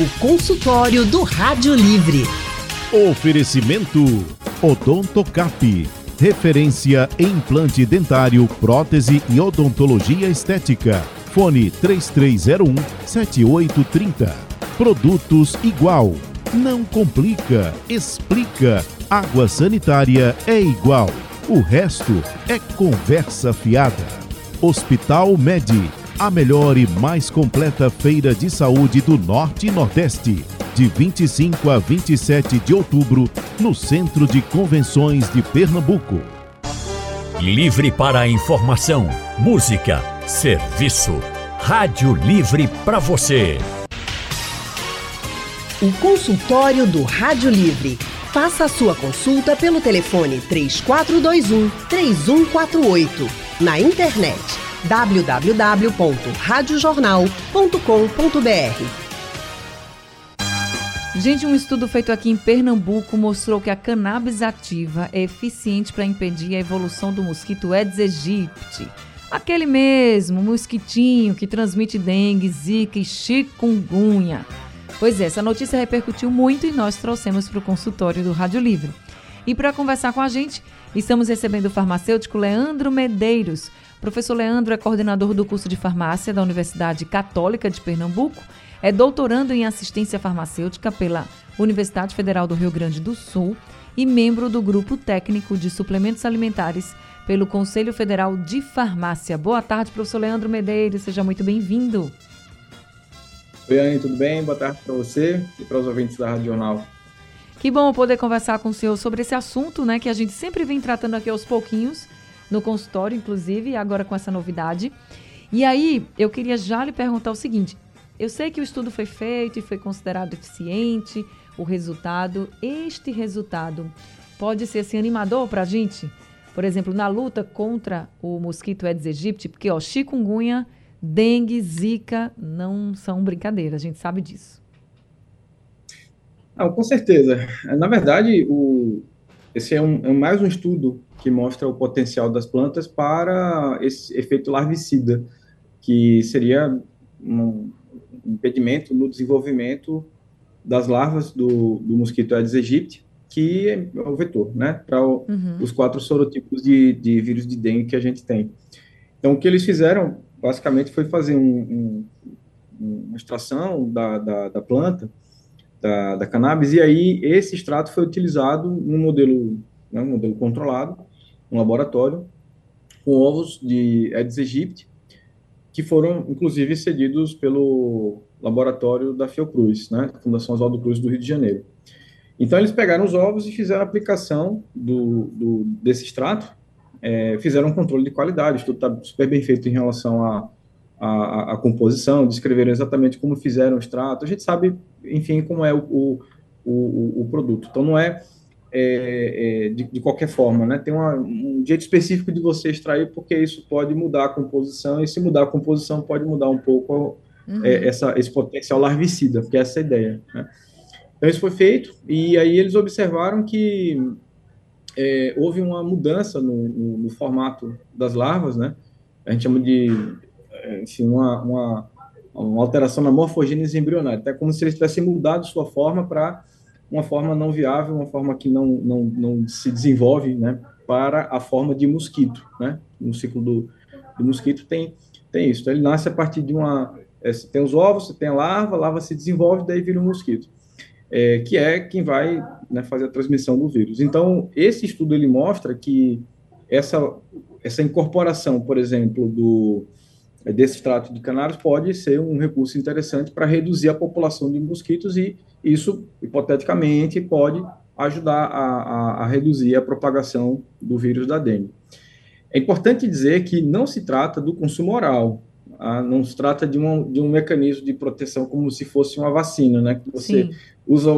O consultório do Rádio Livre. Oferecimento Odontocap. Referência em implante dentário, prótese e odontologia estética. Fone 3301 7830. Produtos igual. Não complica, explica. Água sanitária é igual. O resto é conversa fiada. Hospital Med a melhor e mais completa feira de saúde do Norte e Nordeste, de 25 a 27 de outubro, no Centro de Convenções de Pernambuco. Livre para informação, música, serviço. Rádio Livre para você. O consultório do Rádio Livre. Faça a sua consulta pelo telefone 3421 3148. Na internet www.radiojornal.com.br. Gente, um estudo feito aqui em Pernambuco mostrou que a cannabis ativa é eficiente para impedir a evolução do mosquito Aedes aegypti. Aquele mesmo mosquitinho que transmite dengue, zika e chikungunya. Pois é, essa notícia repercutiu muito e nós trouxemos para o consultório do Rádio Livre. E para conversar com a gente, estamos recebendo o farmacêutico Leandro Medeiros, Professor Leandro é coordenador do curso de farmácia da Universidade Católica de Pernambuco, é doutorando em assistência farmacêutica pela Universidade Federal do Rio Grande do Sul e membro do grupo técnico de suplementos alimentares pelo Conselho Federal de Farmácia. Boa tarde, professor Leandro Medeiros, seja muito bem-vindo. Oi, Anne, tudo bem? Boa tarde para você e para os ouvintes da Rádio Jornal. Que bom poder conversar com o senhor sobre esse assunto, né, que a gente sempre vem tratando aqui aos pouquinhos, no consultório, inclusive, agora com essa novidade. E aí, eu queria já lhe perguntar o seguinte: eu sei que o estudo foi feito e foi considerado eficiente, o resultado, este resultado pode ser assim animador para a gente? Por exemplo, na luta contra o mosquito Aedes aegypti, porque ó, chikungunya, dengue, zika não são brincadeira, a gente sabe disso. Não, com certeza. Na verdade, o, esse é, um, é mais um estudo que mostra o potencial das plantas para esse efeito larvicida, que seria um impedimento no desenvolvimento das larvas do, do mosquito Aedes aegypti, que é o vetor, né, para uhum. os quatro sorotipos de, de vírus de dengue que a gente tem. Então, o que eles fizeram, basicamente, foi fazer um, um, uma extração da, da, da planta, da, da, cannabis, e aí esse extrato foi utilizado no modelo, né, um modelo controlado, um laboratório, com ovos de Aedes aegypti, que foram, inclusive, cedidos pelo laboratório da Fiocruz, né, Fundação Oswaldo Cruz do Rio de Janeiro. Então, eles pegaram os ovos e fizeram a aplicação do, do desse extrato, é, fizeram um controle de qualidade, tudo está super bem feito em relação à a, a, a, composição, descreveram exatamente como fizeram o extrato, a gente sabe, enfim, como é o, o, o, o produto. Então, não é é, é, de, de, qualquer forma, né? Tem uma, um jeito específico de você extrair, porque isso pode mudar a composição, e se mudar a composição, pode mudar um pouco uhum. é, essa, esse potencial larvicida, porque essa é a ideia. Né? Então, isso foi feito, e aí eles observaram que é, houve uma mudança no, no, no, formato das larvas, né? A gente chama de, é, enfim, uma, uma, uma alteração na morfogênese embrionária, até como se eles tivessem mudado sua forma para uma forma não viável, uma forma que não, não, não se desenvolve, né, para a forma de mosquito, né? No ciclo do, do mosquito tem, tem isso. Então, ele nasce a partir de uma... É, você tem os ovos, você tem a larva, a larva se desenvolve, daí vira um mosquito, é, que é quem vai né, fazer a transmissão do vírus. Então, esse estudo, ele mostra que essa, essa incorporação, por exemplo, do, desse extrato de canários pode ser um recurso interessante para reduzir a população de mosquitos e isso, hipoteticamente, pode ajudar a, a, a, reduzir a propagação do vírus da dengue. É importante dizer que não se trata do consumo oral, tá? não se trata de um, de um mecanismo de proteção como se fosse uma vacina, né? Que você Sim. usa,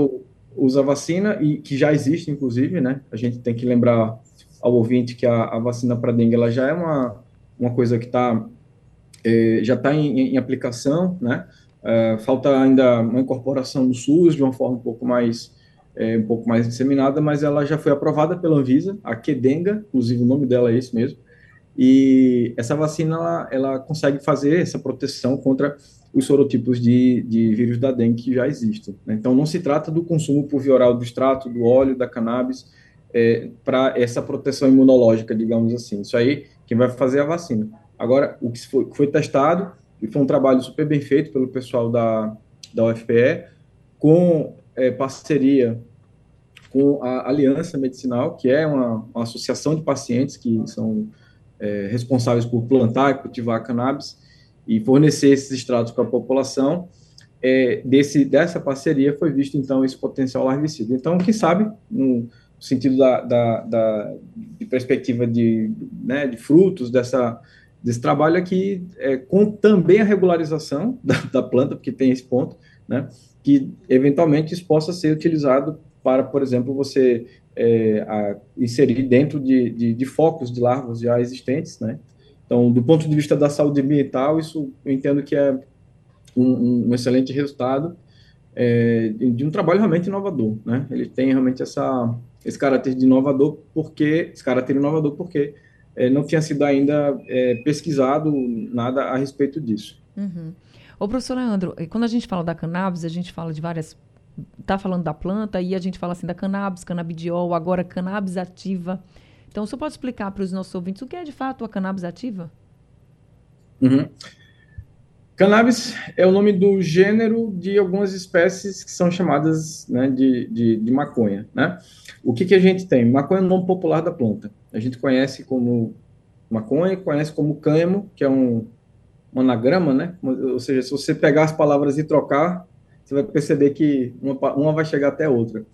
usa a vacina, e que já existe, inclusive, né? A gente tem que lembrar ao ouvinte que a, a vacina para dengue ela já é uma, uma coisa que está é, já está em, em aplicação, né? Uh, falta ainda uma incorporação do SUS de uma forma um pouco mais é, um pouco mais disseminada, mas ela já foi aprovada pela Anvisa, a Quedenga, inclusive o nome dela é esse mesmo, e essa vacina ela, ela consegue fazer essa proteção contra os sorotipos de, de vírus da dengue que já existem. Né? Então, não se trata do consumo por via oral do extrato, do óleo, da cannabis, é, para essa proteção imunológica, digamos assim. Isso aí, quem vai fazer é a vacina. Agora, o que foi, foi testado, e foi um trabalho super bem feito pelo pessoal da, da UFPE, com é, parceria com a Aliança Medicinal, que é uma, uma associação de pacientes que são é, responsáveis por plantar e cultivar cannabis e fornecer esses extratos para a população. É, desse, dessa parceria foi visto, então, esse potencial larvicida. Então, quem sabe, no sentido da, da, da de perspectiva de, né, de frutos dessa, desse trabalho aqui, é, com também a regularização da, da planta, porque tem esse ponto, né, que eventualmente isso possa ser utilizado para, por exemplo, você é, a, inserir dentro de, de, de, focos de larvas já existentes, né? Então, do ponto de vista da saúde ambiental, isso eu entendo que é um, um excelente resultado é, de um trabalho realmente inovador, né? Ele tem realmente essa, esse caráter de inovador porque esse caráter inovador porque é, não tinha sido ainda é, pesquisado nada a respeito disso. Uhum. Ô, professor Leandro, quando a gente fala da cannabis, a gente fala de várias tá falando da planta e a gente fala assim da cannabis, canabidiol, agora cannabis ativa. Então, você pode explicar para os nossos ouvintes o que é de fato a cannabis ativa? Uhum. Cannabis é o nome do gênero de algumas espécies que são chamadas né, de, de, de, maconha. Né? O que, que a gente tem? Maconha é o nome popular da planta. A gente conhece como maconha, conhece como cânhamo, que é um, um anagrama, né? ou seja, se você pegar as palavras e trocar, você vai perceber que uma, uma vai chegar até a outra.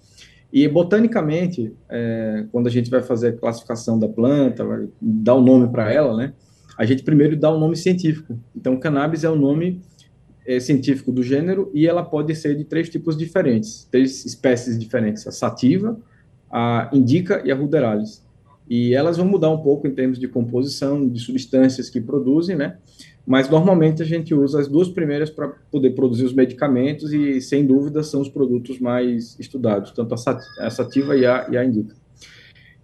E botanicamente, é, quando a gente vai fazer a classificação da planta, vai dar o um nome para ela, né? A gente primeiro dá um nome científico. Então, cannabis é o nome é, científico do gênero e ela pode ser de três tipos diferentes, três espécies diferentes: a sativa, a indica e a ruderalis. E elas vão mudar um pouco em termos de composição, de substâncias que produzem, né? Mas normalmente a gente usa as duas primeiras para poder produzir os medicamentos e, sem dúvida, são os produtos mais estudados, tanto a sativa e a, e a indica.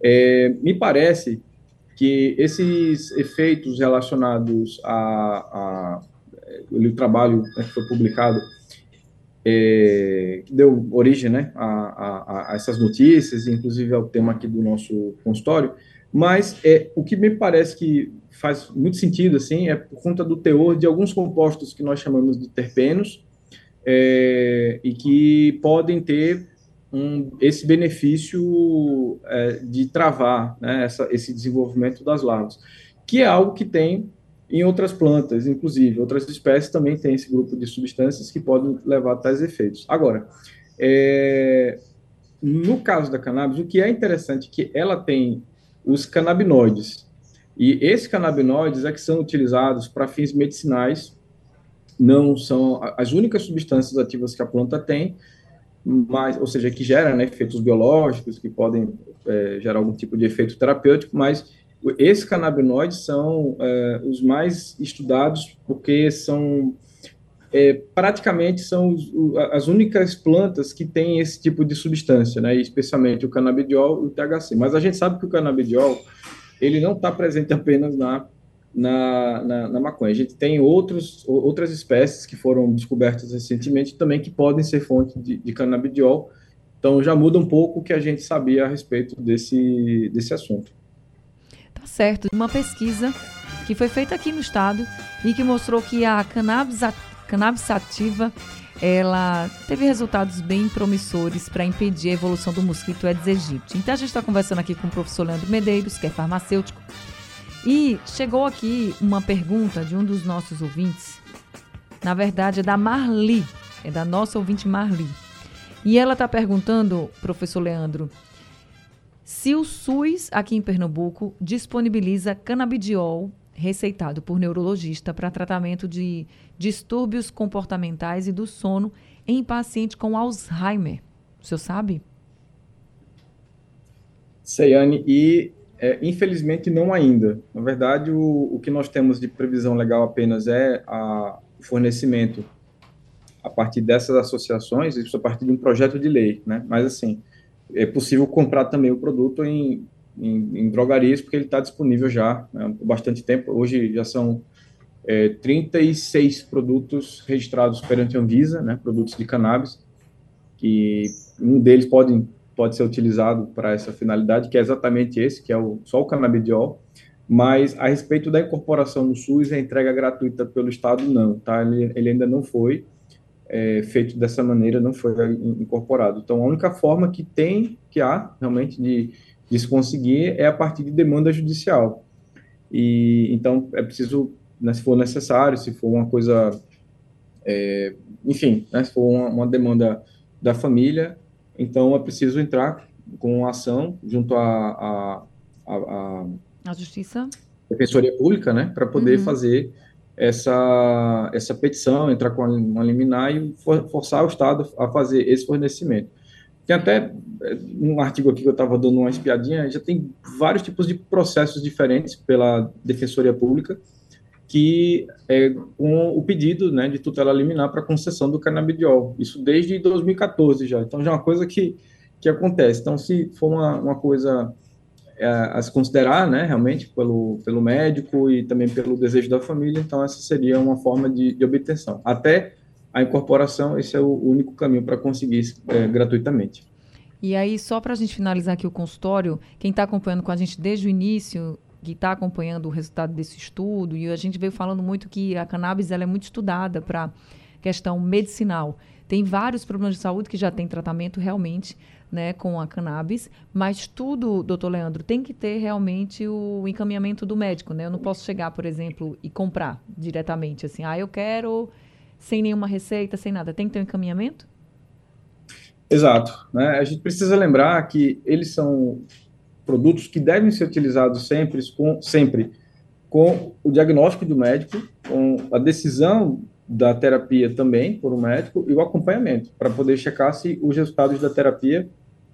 É, me parece que esses efeitos relacionados a, a o trabalho né, que foi publicado é, que deu origem né, a, a, a, essas notícias, inclusive ao tema aqui do nosso consultório, mas é, o que me parece que faz muito sentido assim é por conta do teor de alguns compostos que nós chamamos de terpenos é, e que podem ter um, esse benefício é, de travar né, essa, esse desenvolvimento das larvas, que é algo que tem em outras plantas, inclusive, outras espécies também têm esse grupo de substâncias que podem levar a tais efeitos. Agora, é, no caso da cannabis, o que é interessante é que ela tem os canabinoides, e esses canabinoides é que são utilizados para fins medicinais, não são as únicas substâncias ativas que a planta tem, mas, ou seja, que geram né, efeitos biológicos, que podem é, gerar algum tipo de efeito terapêutico, mas esses canabinoides são é, os mais estudados porque são é, praticamente são os, as únicas plantas que têm esse tipo de substância, né? especialmente o canabidiol e o THC. Mas a gente sabe que o canabidiol ele não está presente apenas na, na, na, na, maconha. A gente tem outros, outras espécies que foram descobertas recentemente também que podem ser fonte de, de canabidiol. Então já muda um pouco o que a gente sabia a respeito desse, desse assunto certo uma pesquisa que foi feita aqui no estado e que mostrou que a cannabis, a cannabis sativa ela teve resultados bem promissores para impedir a evolução do mosquito Aedes aegypti. Então a gente está conversando aqui com o professor Leandro Medeiros, que é farmacêutico, e chegou aqui uma pergunta de um dos nossos ouvintes. Na verdade é da Marli, é da nossa ouvinte Marli. E ela está perguntando, professor Leandro, se o SUS, aqui em Pernambuco, disponibiliza canabidiol receitado por neurologista para tratamento de distúrbios comportamentais e do sono em paciente com Alzheimer. O senhor sabe? Seiane, e é, infelizmente não ainda. Na verdade, o, o que nós temos de previsão legal apenas é a, o fornecimento a partir dessas associações, isso a partir de um projeto de lei, né? Mas assim, é possível comprar também o produto em em, em drogarias, porque ele está disponível já né, há bastante tempo. Hoje já são é, 36 produtos registrados perante a Anvisa, né, produtos de cannabis, que um deles pode, pode ser utilizado para essa finalidade, que é exatamente esse, que é o, só o canabidiol, mas a respeito da incorporação no SUS, a entrega gratuita pelo Estado, não, tá? Ele, ele ainda não foi é, feito dessa maneira, não foi incorporado. Então, a única forma que tem, que há realmente de, de se conseguir é a partir de demanda judicial. E então é preciso, né, se for necessário, se for uma coisa, é, enfim, né, se for uma, uma, demanda da família, então é preciso entrar com uma ação junto à a, a, a, a, Justiça, Defensoria Pública, né, para poder uhum. fazer essa, essa petição, entrar com uma liminar e for, forçar o Estado a fazer esse fornecimento. Tem até é, um artigo aqui que eu estava dando uma espiadinha, já tem vários tipos de processos diferentes pela Defensoria Pública, que é com o pedido né, de tutela liminar para concessão do canabidiol. Isso desde 2014 já. Então já é uma coisa que, que acontece. Então, se for uma, uma coisa é, a se considerar, né, realmente, pelo, pelo médico e também pelo desejo da família, então essa seria uma forma de, de obtenção. Até a incorporação, esse é o único caminho para conseguir é, gratuitamente. E aí, só para a gente finalizar aqui o consultório, quem está acompanhando com a gente desde o início, que está acompanhando o resultado desse estudo, e a gente veio falando muito que a cannabis ela é muito estudada para questão medicinal. Tem vários problemas de saúde que já tem tratamento realmente né, com a cannabis, mas tudo, doutor Leandro, tem que ter realmente o encaminhamento do médico. Né? Eu não posso chegar, por exemplo, e comprar diretamente assim, ah, eu quero sem nenhuma receita, sem nada. Tem que ter um encaminhamento? Exato. Né? A gente precisa lembrar que eles são produtos que devem ser utilizados sempre com, sempre com o diagnóstico do médico, com a decisão da terapia também por um médico e o acompanhamento para poder checar se os resultados da terapia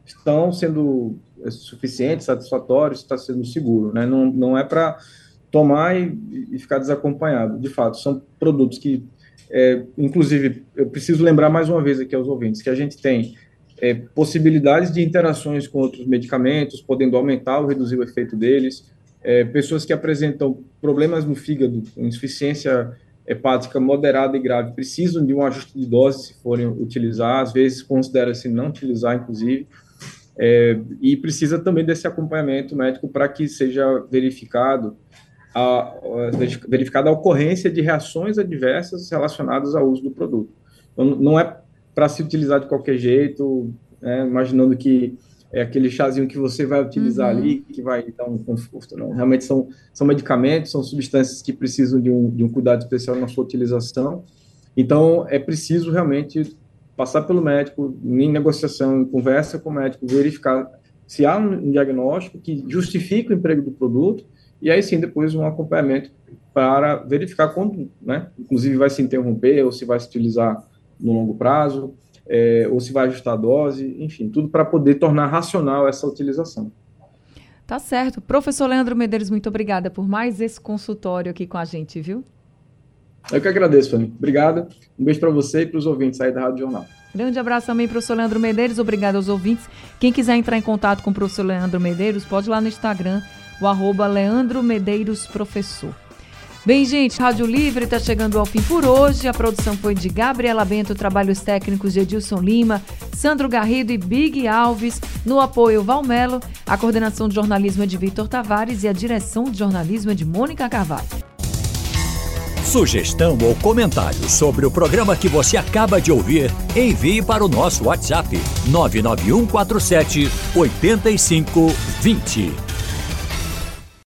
estão sendo suficientes, satisfatórios, está sendo seguro, né? Não, não é para tomar e, e, ficar desacompanhado. De fato, são produtos que é, inclusive, eu preciso lembrar mais uma vez aqui aos ouvintes que a gente tem é, possibilidades de interações com outros medicamentos, podendo aumentar ou reduzir o efeito deles, é, pessoas que apresentam problemas no fígado, insuficiência hepática moderada e grave, precisam de um ajuste de dose se forem utilizar, às vezes considera-se não utilizar, inclusive, é, e precisa também desse acompanhamento médico para que seja verificado a, verificada a ocorrência de reações adversas relacionadas ao uso do produto. Então, não é para se utilizar de qualquer jeito, né, imaginando que é aquele chazinho que você vai utilizar uhum. ali, que vai dar um conforto. Não. Realmente são, são medicamentos, são substâncias que precisam de um, de um cuidado especial na sua utilização. Então, é preciso realmente passar pelo médico, em negociação, em conversa com o médico, verificar se há um diagnóstico que justifica o emprego do produto e aí sim depois um acompanhamento para verificar quando, né, inclusive vai se interromper ou se vai se utilizar no longo prazo, é, ou se vai ajustar a dose, enfim, tudo para poder tornar racional essa utilização. Tá certo. Professor Leandro Medeiros, muito obrigada por mais esse consultório aqui com a gente, viu? Eu que agradeço, Fanny. Obrigado. Um beijo para você e para os ouvintes aí da Rádio Jornal. Grande abraço também, professor Leandro Medeiros. Obrigado aos ouvintes. Quem quiser entrar em contato com o professor Leandro Medeiros, pode ir lá no Instagram, o arroba Leandro Medeiros Professor. Bem, gente, Rádio Livre está chegando ao fim por hoje. A produção foi de Gabriela Bento, trabalhos técnicos de Edilson Lima, Sandro Garrido e Big Alves. No apoio, Valmelo. A coordenação de jornalismo é de Vitor Tavares e a direção de jornalismo é de Mônica Carvalho. Sugestão ou comentário sobre o programa que você acaba de ouvir, envie para o nosso WhatsApp 99147 8520.